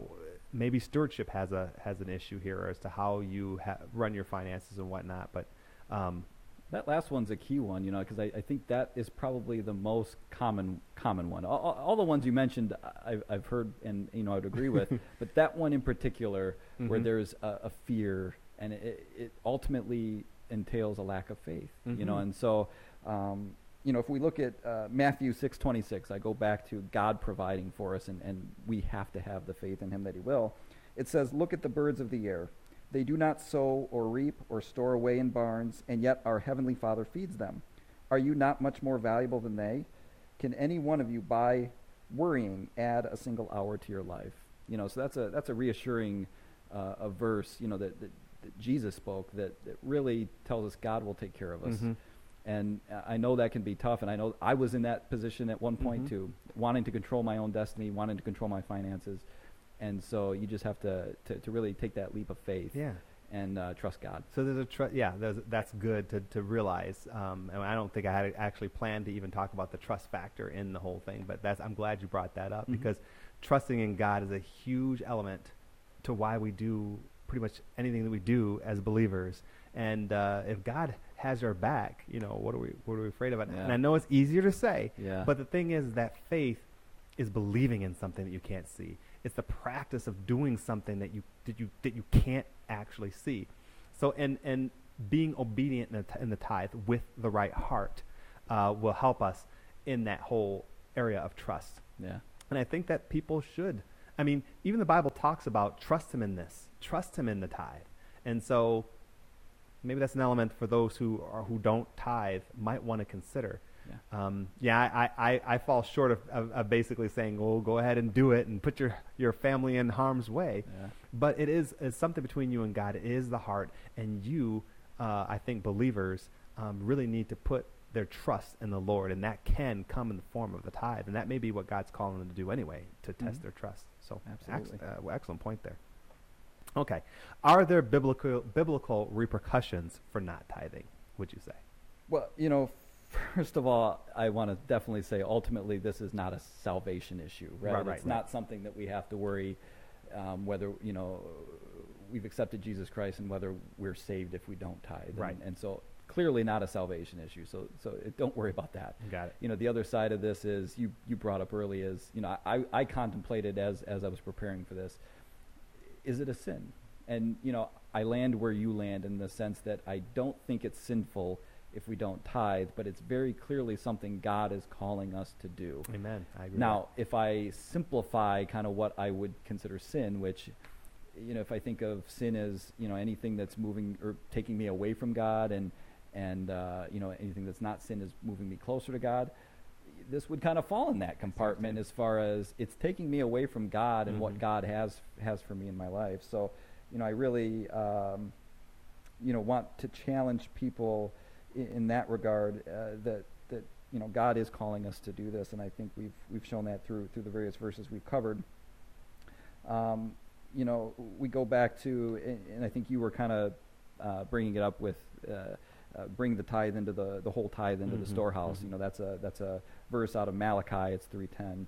maybe stewardship has a has an issue here as to how you ha- run your finances and whatnot. But um, That last one's a key one, you know, because I, I think that is probably the most common common one. All, all, all the ones you mentioned, I've, I've heard and you know I'd agree with, but that one in particular, mm-hmm. where there's a, a, fear and it, it, ultimately entails a lack of faith, mm-hmm. you know, mm-hmm. and so. Um, you know, if we look at uh, Matthew 6:26, I go back to God providing for us, and, and we have to have the faith in Him that He will. It says, "Look at the birds of the air; they do not sow or reap or store away in barns, and yet our heavenly Father feeds them. Are you not much more valuable than they? Can any one of you, by worrying, add a single hour to your life? You know, so that's a that's a reassuring uh, a verse. You know that, that, that Jesus spoke that, that, really tells us God will take care of us. Mm-hmm. And I know that can be tough, and I know I was in that position at one point mm-hmm. too, wanting to control my own destiny, wanting to control my finances and so you just have to, to, to really take that leap of faith. Yeah. And uh, trust God. So there's a trust. Yeah, that's good to, to realize. Um, and I don't think I had actually planned to even talk about the trust factor in the whole thing, but that's I'm glad you brought that up mm-hmm. because trusting in God is a huge element to why we do pretty much anything that we do as believers. And uh, if God has our back, you know, what are we what are we afraid of? Yeah. And I know it's easier to say, yeah. but the thing is that faith is believing in something that you can't see. It's the practice of doing something that you that you that you can't actually see. So and and being obedient in the, in the tithe with the right heart uh, will help us in that whole area of trust. Yeah. And I think that people should. I mean, even the Bible talks about trust him in this, trust him in the tithe. And so maybe that's an element for those who are who don't tithe might want to consider. Yeah, um, yeah I, I, I fall short of, of, of, basically saying, well, go ahead and do it and put your, your family in harm's way. Yeah. But it is it's something between you and God. It is the heart. And you, uh, I think believers, um, really need to put their trust in the Lord. And that can come in the form of the tithe. And that may be what God's calling them to do anyway, to mm-hmm. test their trust. So, Absolutely. Ex- uh, excellent point there. Okay. Are there biblical biblical repercussions for not tithing, would you say? Well, you know, First of all, I want to definitely say ultimately this is not a salvation issue, right? right, right it's right. not something that we have to worry um, whether, you know, we've accepted Jesus Christ and whether we're saved if we don't tithe. Right. And, and so clearly not a salvation issue. So, so don't worry about that. Got it. You know, the other side of this is you, you brought up early is, you know, I, I contemplated as, as I was preparing for this, is it a sin? And, you know, I land where you land in the sense that I don't think it's sinful – if we don't tithe, but it's very clearly something God is calling us to do. Amen. I agree. Now, if I simplify kind of what I would consider sin, which you know, if I think of sin as you know anything that's moving or taking me away from God, and and uh, you know anything that's not sin is moving me closer to God, this would kind of fall in that compartment as far as it's taking me away from God and mm-hmm. what God has has for me in my life. So, you know, I really um, you know want to challenge people in, in that regard uh, that that you know God is calling us to do this, and I think we've we've shown that through through the various verses we've covered. Um, you know, we go back to, and I think you were kind of uh, bringing it up with. Uh, uh, bring the tithe into the, the whole tithe into mm-hmm, the storehouse. Mm-hmm. You know, that's a that's a verse out of Malachi. It's three ten,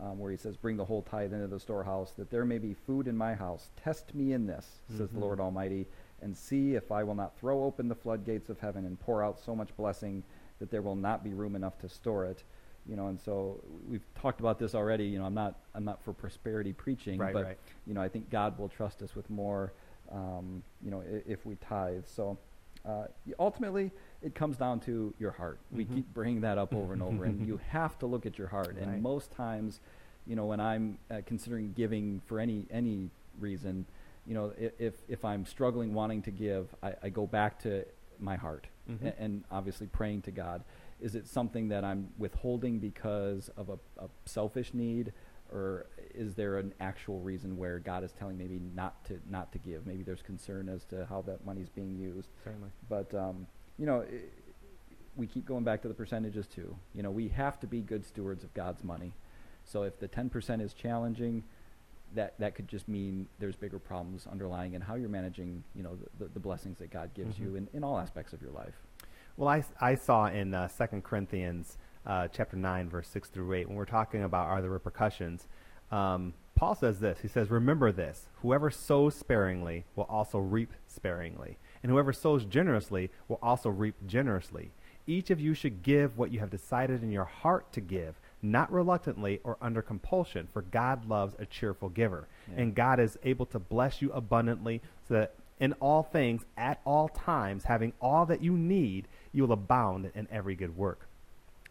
um, where he says, "Bring the whole tithe into the storehouse, that there may be food in my house. Test me in this," mm-hmm. says the Lord Almighty, and see if I will not throw open the floodgates of heaven and pour out so much blessing that there will not be room enough to store it. You know, and so we've talked about this already. You know, I'm not I'm not for prosperity preaching, right, but right. you know, I think God will trust us with more. Um, you know, if, if we tithe. So uh, ultimately, it comes down to your heart. Mm-hmm. We keep bringing that up over and over, and you have to look at your heart. Right. And most times, you know, when I'm uh, considering giving for any any reason, you know, if, if I'm struggling wanting to give, I, I go back to my heart mm-hmm. and, and, obviously praying to God. Is it something that I'm withholding because of a, a, selfish need, or is there an actual reason where God is telling maybe not to not to give? Maybe there's concern as to how that money is being used. Certainly. But um, you know, it, we keep going back to the percentages too. You know, we have to be good stewards of God's money. So if the 10% is challenging, that that could just mean there's bigger problems underlying in how you're managing, you know, the, the blessings that God gives mm-hmm. you in, in all aspects of your life. Well, I, I saw in uh, 2 Corinthians uh, chapter 9, verse 6 through 8, when we're talking about are the repercussions, um, Paul says this. He says, Remember this whoever sows sparingly will also reap sparingly, and whoever sows generously will also reap generously. Each of you should give what you have decided in your heart to give, not reluctantly or under compulsion, for God loves a cheerful giver. Yeah. And God is able to bless you abundantly so that in all things, at all times, having all that you need, you will abound in every good work.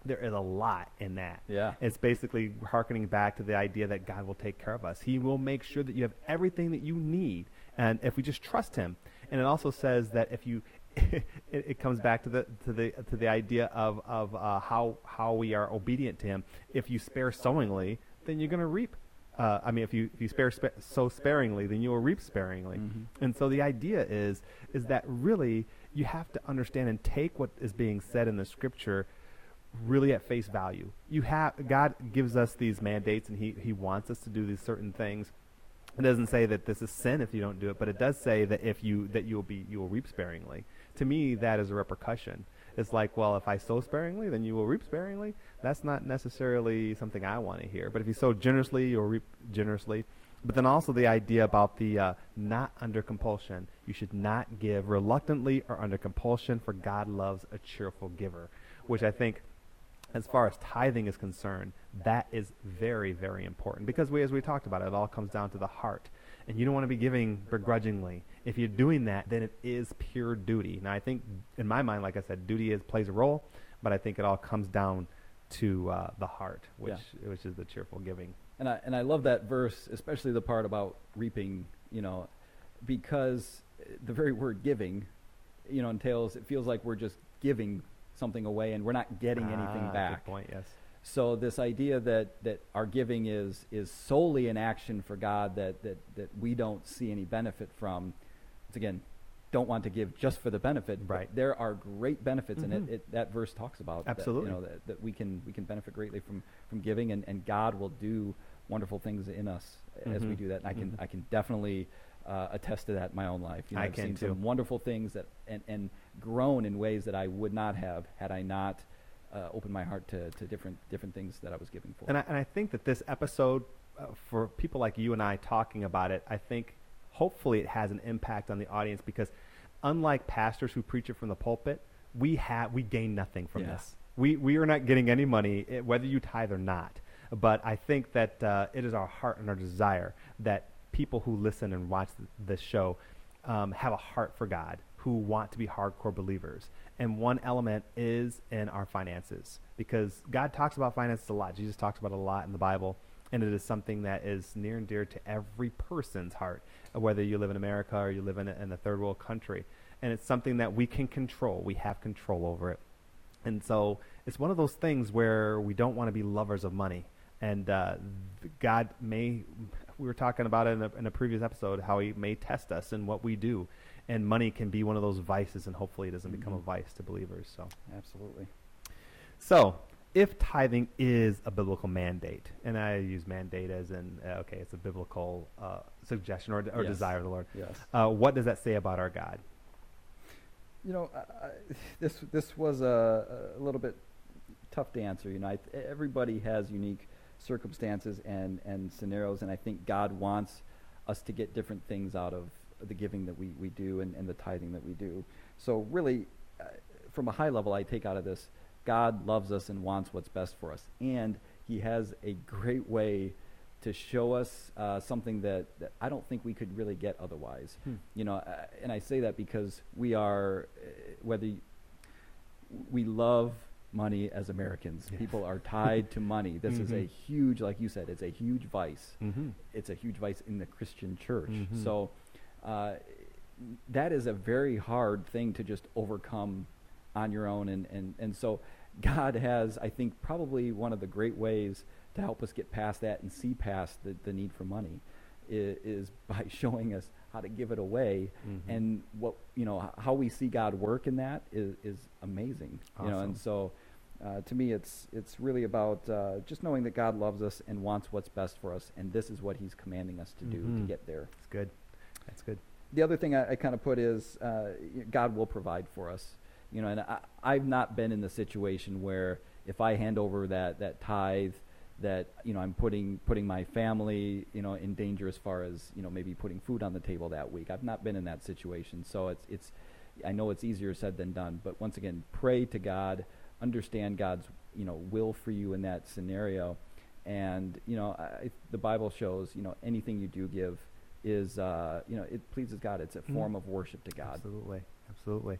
There is a lot in that. Yeah. It's basically harkening back to the idea that God will take care of us. He will make sure that you have everything that you need, and if we just trust Him. And it also says that if you, it, it comes back to the to the to the idea of of uh, how how we are obedient to Him. If you spare sowingly, then you're going to reap. Uh, I mean, if you if you spare spa- sow sparingly, then you will reap sparingly. And so the idea is is that really you have to understand and take what is being said in the Scripture really at face value. You have God gives us these mandates and he he wants us to do these certain things. It doesn't say that this is sin if you don't do it, but it does say that if you that you will be you will reap sparingly. To me that is a repercussion. It's like, well, if I sow sparingly, then you will reap sparingly. That's not necessarily something I want to hear. But if you sow generously, you'll reap generously. But then also the idea about the uh, not under compulsion. You should not give reluctantly or under compulsion, for God loves a cheerful giver, which I think as far as tithing is concerned, that is very, very important because we, as we talked about, it all comes down to the heart, and you don't want to be giving begrudgingly. If you're doing that, then it is pure duty. Now, I think, in my mind, like I said, duty is plays a role, but I think it all comes down to uh, the heart, which which is the cheerful giving. And I and I love that verse, especially the part about reaping. You know, because the very word giving, you know, entails it feels like we're just giving something away and we're not getting Ah, anything good back. point. Yes. So this idea that, that our giving is is solely an action for God that, that, that we don't see any benefit from, it's again, don't want to give just for the benefit. Right. there are great benefits, and Mhm. it, it, that verse talks about Absolutely. That, you know that, that we can we can benefit greatly from, from giving, and, and God will do wonderful things in us as we Mhm. do that. And I can Mhm. I can definitely uh, attest to that in my own life. You know, I I've can seen too. some wonderful things that and, and grown in ways that I would not have had I not uh, opened my heart to, to different different things that I was giving for. And I, and I think that this episode, uh, for people like you and I talking about it, I think hopefully it has an impact on the audience because unlike pastors who preach it from the pulpit, we have we gain nothing from Yeah. this. We we are not getting any money eh, whether you tithe or not. But I think that uh, it is our heart and our desire that people who listen and watch this show um, have a heart for God, who want to be hardcore believers. And one element is in our finances, because God talks about finances a lot. Jesus talks about a lot in the Bible, and it is something that is near and dear to every person's heart, whether you live in America or you live in a, in a third world country. And it's something that we can control. We have control over it. And so it's one of those things where we don't want to be lovers of money. And uh, God may, we were talking about it in a, in a previous episode, how He may test us and what we do. And money can be one of those vices, and hopefully it doesn't become a Mhm. vice to believers. So, Absolutely. so if tithing is a biblical mandate, and I use mandate as in, uh, okay, it's a biblical uh, suggestion or, or Yes. desire of the Lord, Yes. uh, what does that say about our God? You know, I, I, this this was a, a little bit tough to answer. You know, I, everybody has unique circumstances and and scenarios, and I think God wants us to get different things out of the giving that we, we do and, and the tithing that we do. So really, uh, from a high level, I take out of this, God loves us and wants what's best for us, and He has a great way to show us uh, something that, that I don't think we could really get otherwise. Hmm. You know, uh, and I say that because we are, uh, whether we love money as Americans, Yeah. people are tied to money. This is a huge, like you said, it's a huge vice. Mm-hmm. It's a huge vice in the Christian church. Mhm. So uh, that is a very hard thing to just overcome on your own. And, and, and so God has, I think, probably one of the great ways to help us get past that and see past the, the need for money is, is by showing us how to give it away Mhm. and what you know how we see God work in that is, is amazing you know and so uh, to me it's it's really about uh, just knowing that God loves us and wants what's best for us and this is what he's commanding us to do to Mhm. get there That's good. That's good. the other thing I, I kind of put is uh, God will provide for us. You know, and I, I've not been in the situation where if I hand over that that tithe, that you know I'm putting putting my family you know in danger as far as you know maybe putting food on the table that week. I've not been in that situation, so it's it's I know it's easier said than done. But once again, pray to God, understand God's you know will for you in that scenario, and you know I, the Bible shows you know anything you do give is uh, you know it pleases God. It's a Mhm. form of worship to God. Absolutely, absolutely.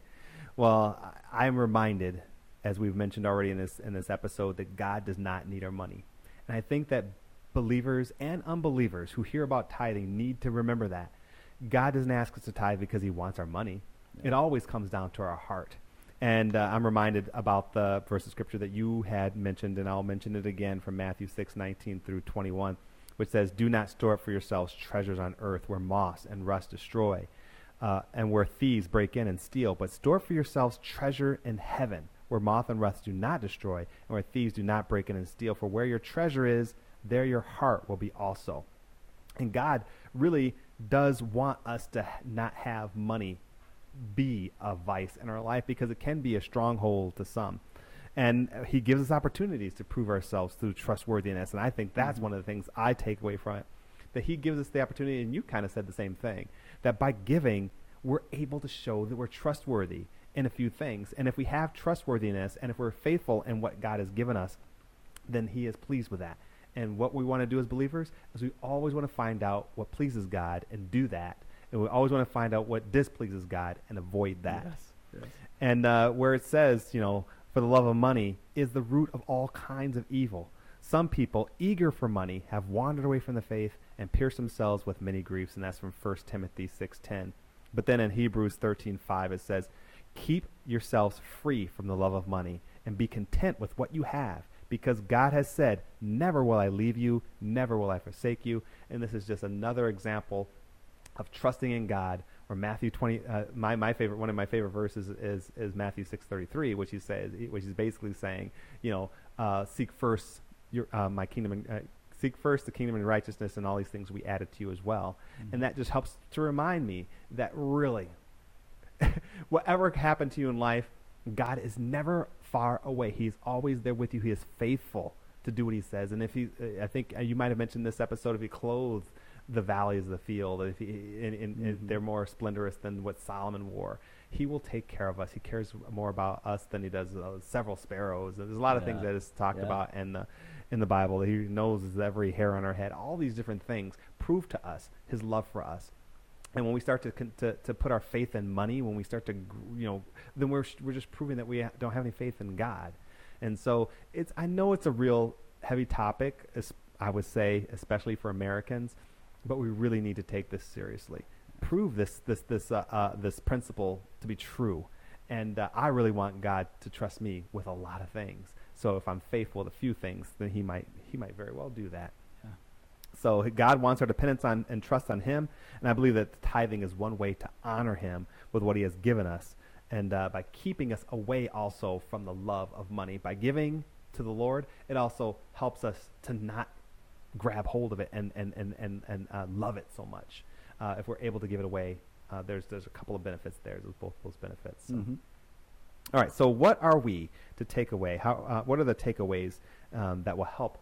Well, I- I'm reminded, as we've mentioned already in this in this episode, that God does not need our money, and I think that believers and unbelievers who hear about tithing need to remember that God doesn't ask us to tithe because He wants our money. Yeah. It always comes down to our heart. And uh, I'm reminded about the verse of scripture that you had mentioned, and I'll mention it again from Matthew 6, 19 through 21, which says, Do not store up for yourselves treasures on earth where moss and rust destroy, uh, and where thieves break in and steal, but store for yourselves treasure in heaven where moth and rust do not destroy, and where thieves do not break in and steal. For where your treasure is, there your heart will be also. And God really does want us to not have money be a vice in our life because it can be a stronghold to some. And He gives us opportunities to prove ourselves through trustworthiness. And I think that's Mhm. one of the things I take away from it. That He gives us the opportunity, and you kind of said the same thing, that by giving, we're able to show that we're trustworthy in a few things. And if we have trustworthiness and if we're faithful in what God has given us, then He is pleased with that. And what we want to do as believers is we always want to find out what pleases God and do that. And we always want to find out what displeases God and avoid that. Yes. Yes. And uh, where it says, you know, for the love of money is the root of all kinds of evil. Some people, eager for money, have wandered away from the faith and pierced themselves with many griefs. And that's from 1 Timothy 6.10. But then in Hebrews 13.5 it says, Keep yourselves free from the love of money and be content with what you have because God has said, Never will I leave you, never will I forsake you. And this is just another example of trusting in God. Or Matthew twenty, uh, my my favorite one of my favorite verses is is Matthew six thirty three, which he says, which is basically saying, you know, uh, seek first your uh, my kingdom and uh, seek first the kingdom and righteousness, and all these things we added to you as well. And that just helps to remind me that really, whatever happened to you in life, God is never far away. He's always there with you. He is faithful to do what He says. And if He, I think uh, you might have mentioned this episode, if He clothed the valleys of the field, if he, and, and, and Mhm. they're more splendorous than what Solomon wore, He will take care of us. He cares more about us than He does uh, several sparrows. There's a lot of things that is talked Yeah. about in the in the Bible. He knows every hair on our head. All these different things prove to us His love for us. And when we start to, to to put our faith in money, when we start to, you know, then we're we're just proving that we don't have any faith in God. And so it's I know it's a real heavy topic, I would say, especially for Americans, but we really need to take this seriously. Prove this this this uh, uh, this principle to be true. And uh, I really want God to trust me with a lot of things. So if I'm faithful with a few things, then He might He might very well do that. Yeah. So God wants our dependence on and trust on Him, and I believe that tithing is one way to honor Him with what He has given us, and uh, by keeping us away also from the love of money. By giving to the Lord, it also helps us to not grab hold of it and and and and, and uh, love it so much. Uh, if we're able to give it away, uh, there's there's a couple of benefits there. There's both those benefits. So. Mhm. All right. So, what are we to take away? How? Uh, what are the takeaways um, that will help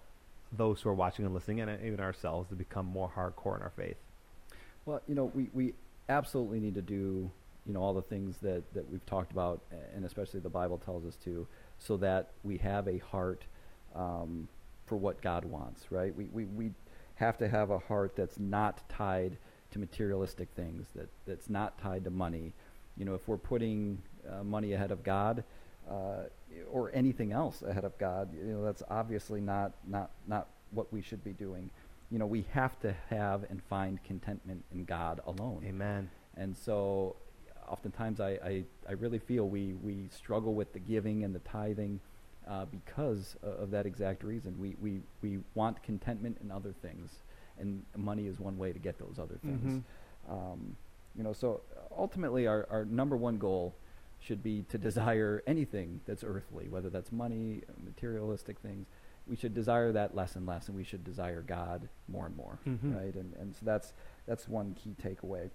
those who are watching and listening, and even ourselves, to become more hardcore in our faith? Well, you know, we, we absolutely need to do, you know, all the things that, that we've talked about, and especially the Bible tells us to, so that we have a heart um, for what God wants, right? We, we, we have to have a heart that's not tied to materialistic things, that, that's not tied to money. You know, if we're putting uh, money ahead of God, uh, or anything else ahead of God, you know, that's obviously not, not, not what we should be doing you know, we have to have and find contentment in God alone. Amen. And so, oftentimes, I, I, I really feel we, we struggle with the giving and the tithing uh, because of that exact reason. We, we, we want contentment in other things, and money is one way to get those other things. Um, you know, so ultimately, our, our number one goal should be to desire anything that's earthly, whether that's money, materialistic things. We should desire that less and less, and we should desire God more and more, Mhm. right? And and so that's that's one key takeaway.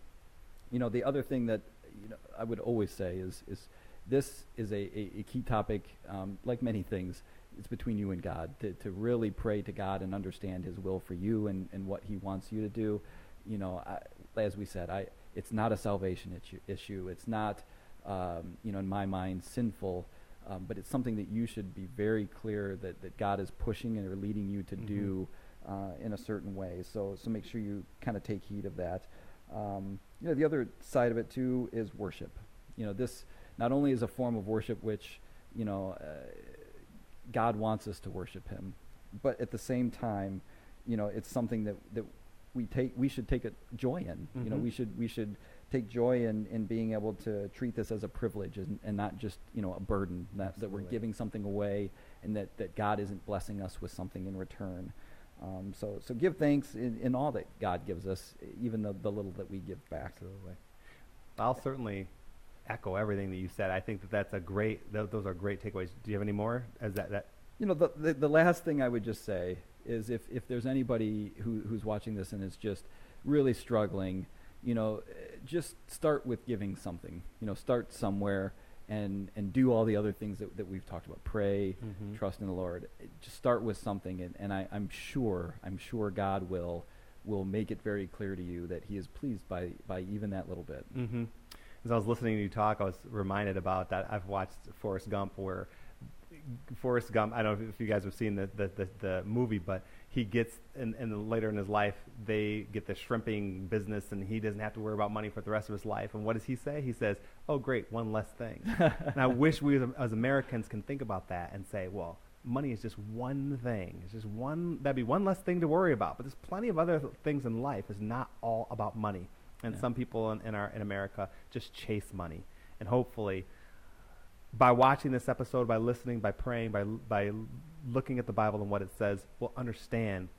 You know, the other thing that you know I would always say is is this is a, a, a key topic, um, like many things. it's between you and God to, to really pray to God and understand His will for you and, and what He wants you to do. You know, I, as we said, I it's not a salvation issue. It's not, um, you know, in my mind, sinful. Um, but it's something that you should be very clear that, that God is pushing and or leading you to mm-hmm. do uh, in a certain way. So so make sure you kind of take heed of that. Um, you know, the other side of it too is worship. You know, this not only is a form of worship which you know uh, God wants us to worship Him, but at the same time, you know, it's something that that we take we should take a joy in. Mm-hmm. You know, mm-hmm. we should we should take joy in, in being able to treat this as a privilege and, and not just you know a burden that, that we're giving something away and that, that God isn't blessing us with something in return. Um, so so give thanks in, in all that God gives us, even the, the little that we give back. Absolutely. I'll certainly echo everything that you said. I think that that's a great. Th- those are great takeaways. Do you have any more? As that that you know the, the, the last thing I would just say is if if there's anybody who who's watching this and is just really struggling you know, just start with giving something. You know, start somewhere and and do all the other things that, that we've talked about. Pray, mm-hmm. trust in the Lord. Just start with something, and, and I, I'm sure I'm sure God will will make it very clear to you that He is pleased by by even that little bit. Mm-hmm. As I was listening to you talk, I was reminded about that. I've watched Forrest Gump, where Forrest Gump. I don't know if you guys have seen the the, the, the movie, but he gets and, and later in his life they get the shrimping business and he doesn't have to worry about money for the rest of his life. And what does he say? He says oh great one less thing. And i wish we as, as, americans can think about that and say well money is just one thing. It's just one that'd be one less thing to worry about. But there's plenty of other things in life. It's not all about money and yeah. some people in, in our in america just chase money and hopefully by watching this episode, by listening, by praying, by, by looking at the Bible and what it says, we'll understand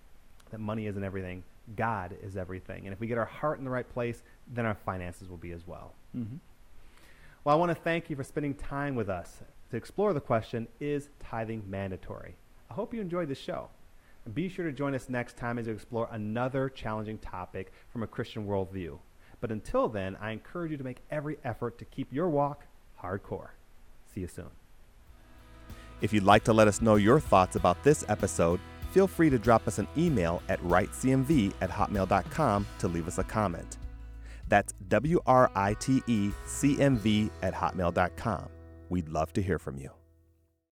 that money isn't everything. God is everything. And if we get our heart in the right place, then our finances will be as well. Mm-hmm. Well, I want to thank you for spending time with us to explore the question Is tithing mandatory? I hope you enjoyed the show. And be sure to join us next time as we explore another challenging topic from a Christian worldview. But until then, I encourage you to make every effort to keep your walk hardcore. See you soon. If you'd like to let us know your thoughts about this episode, feel free to drop us an email at writecmv at hotmail.com to leave us a comment. That's W R I T E C M V at hotmail.com. We'd love to hear from you.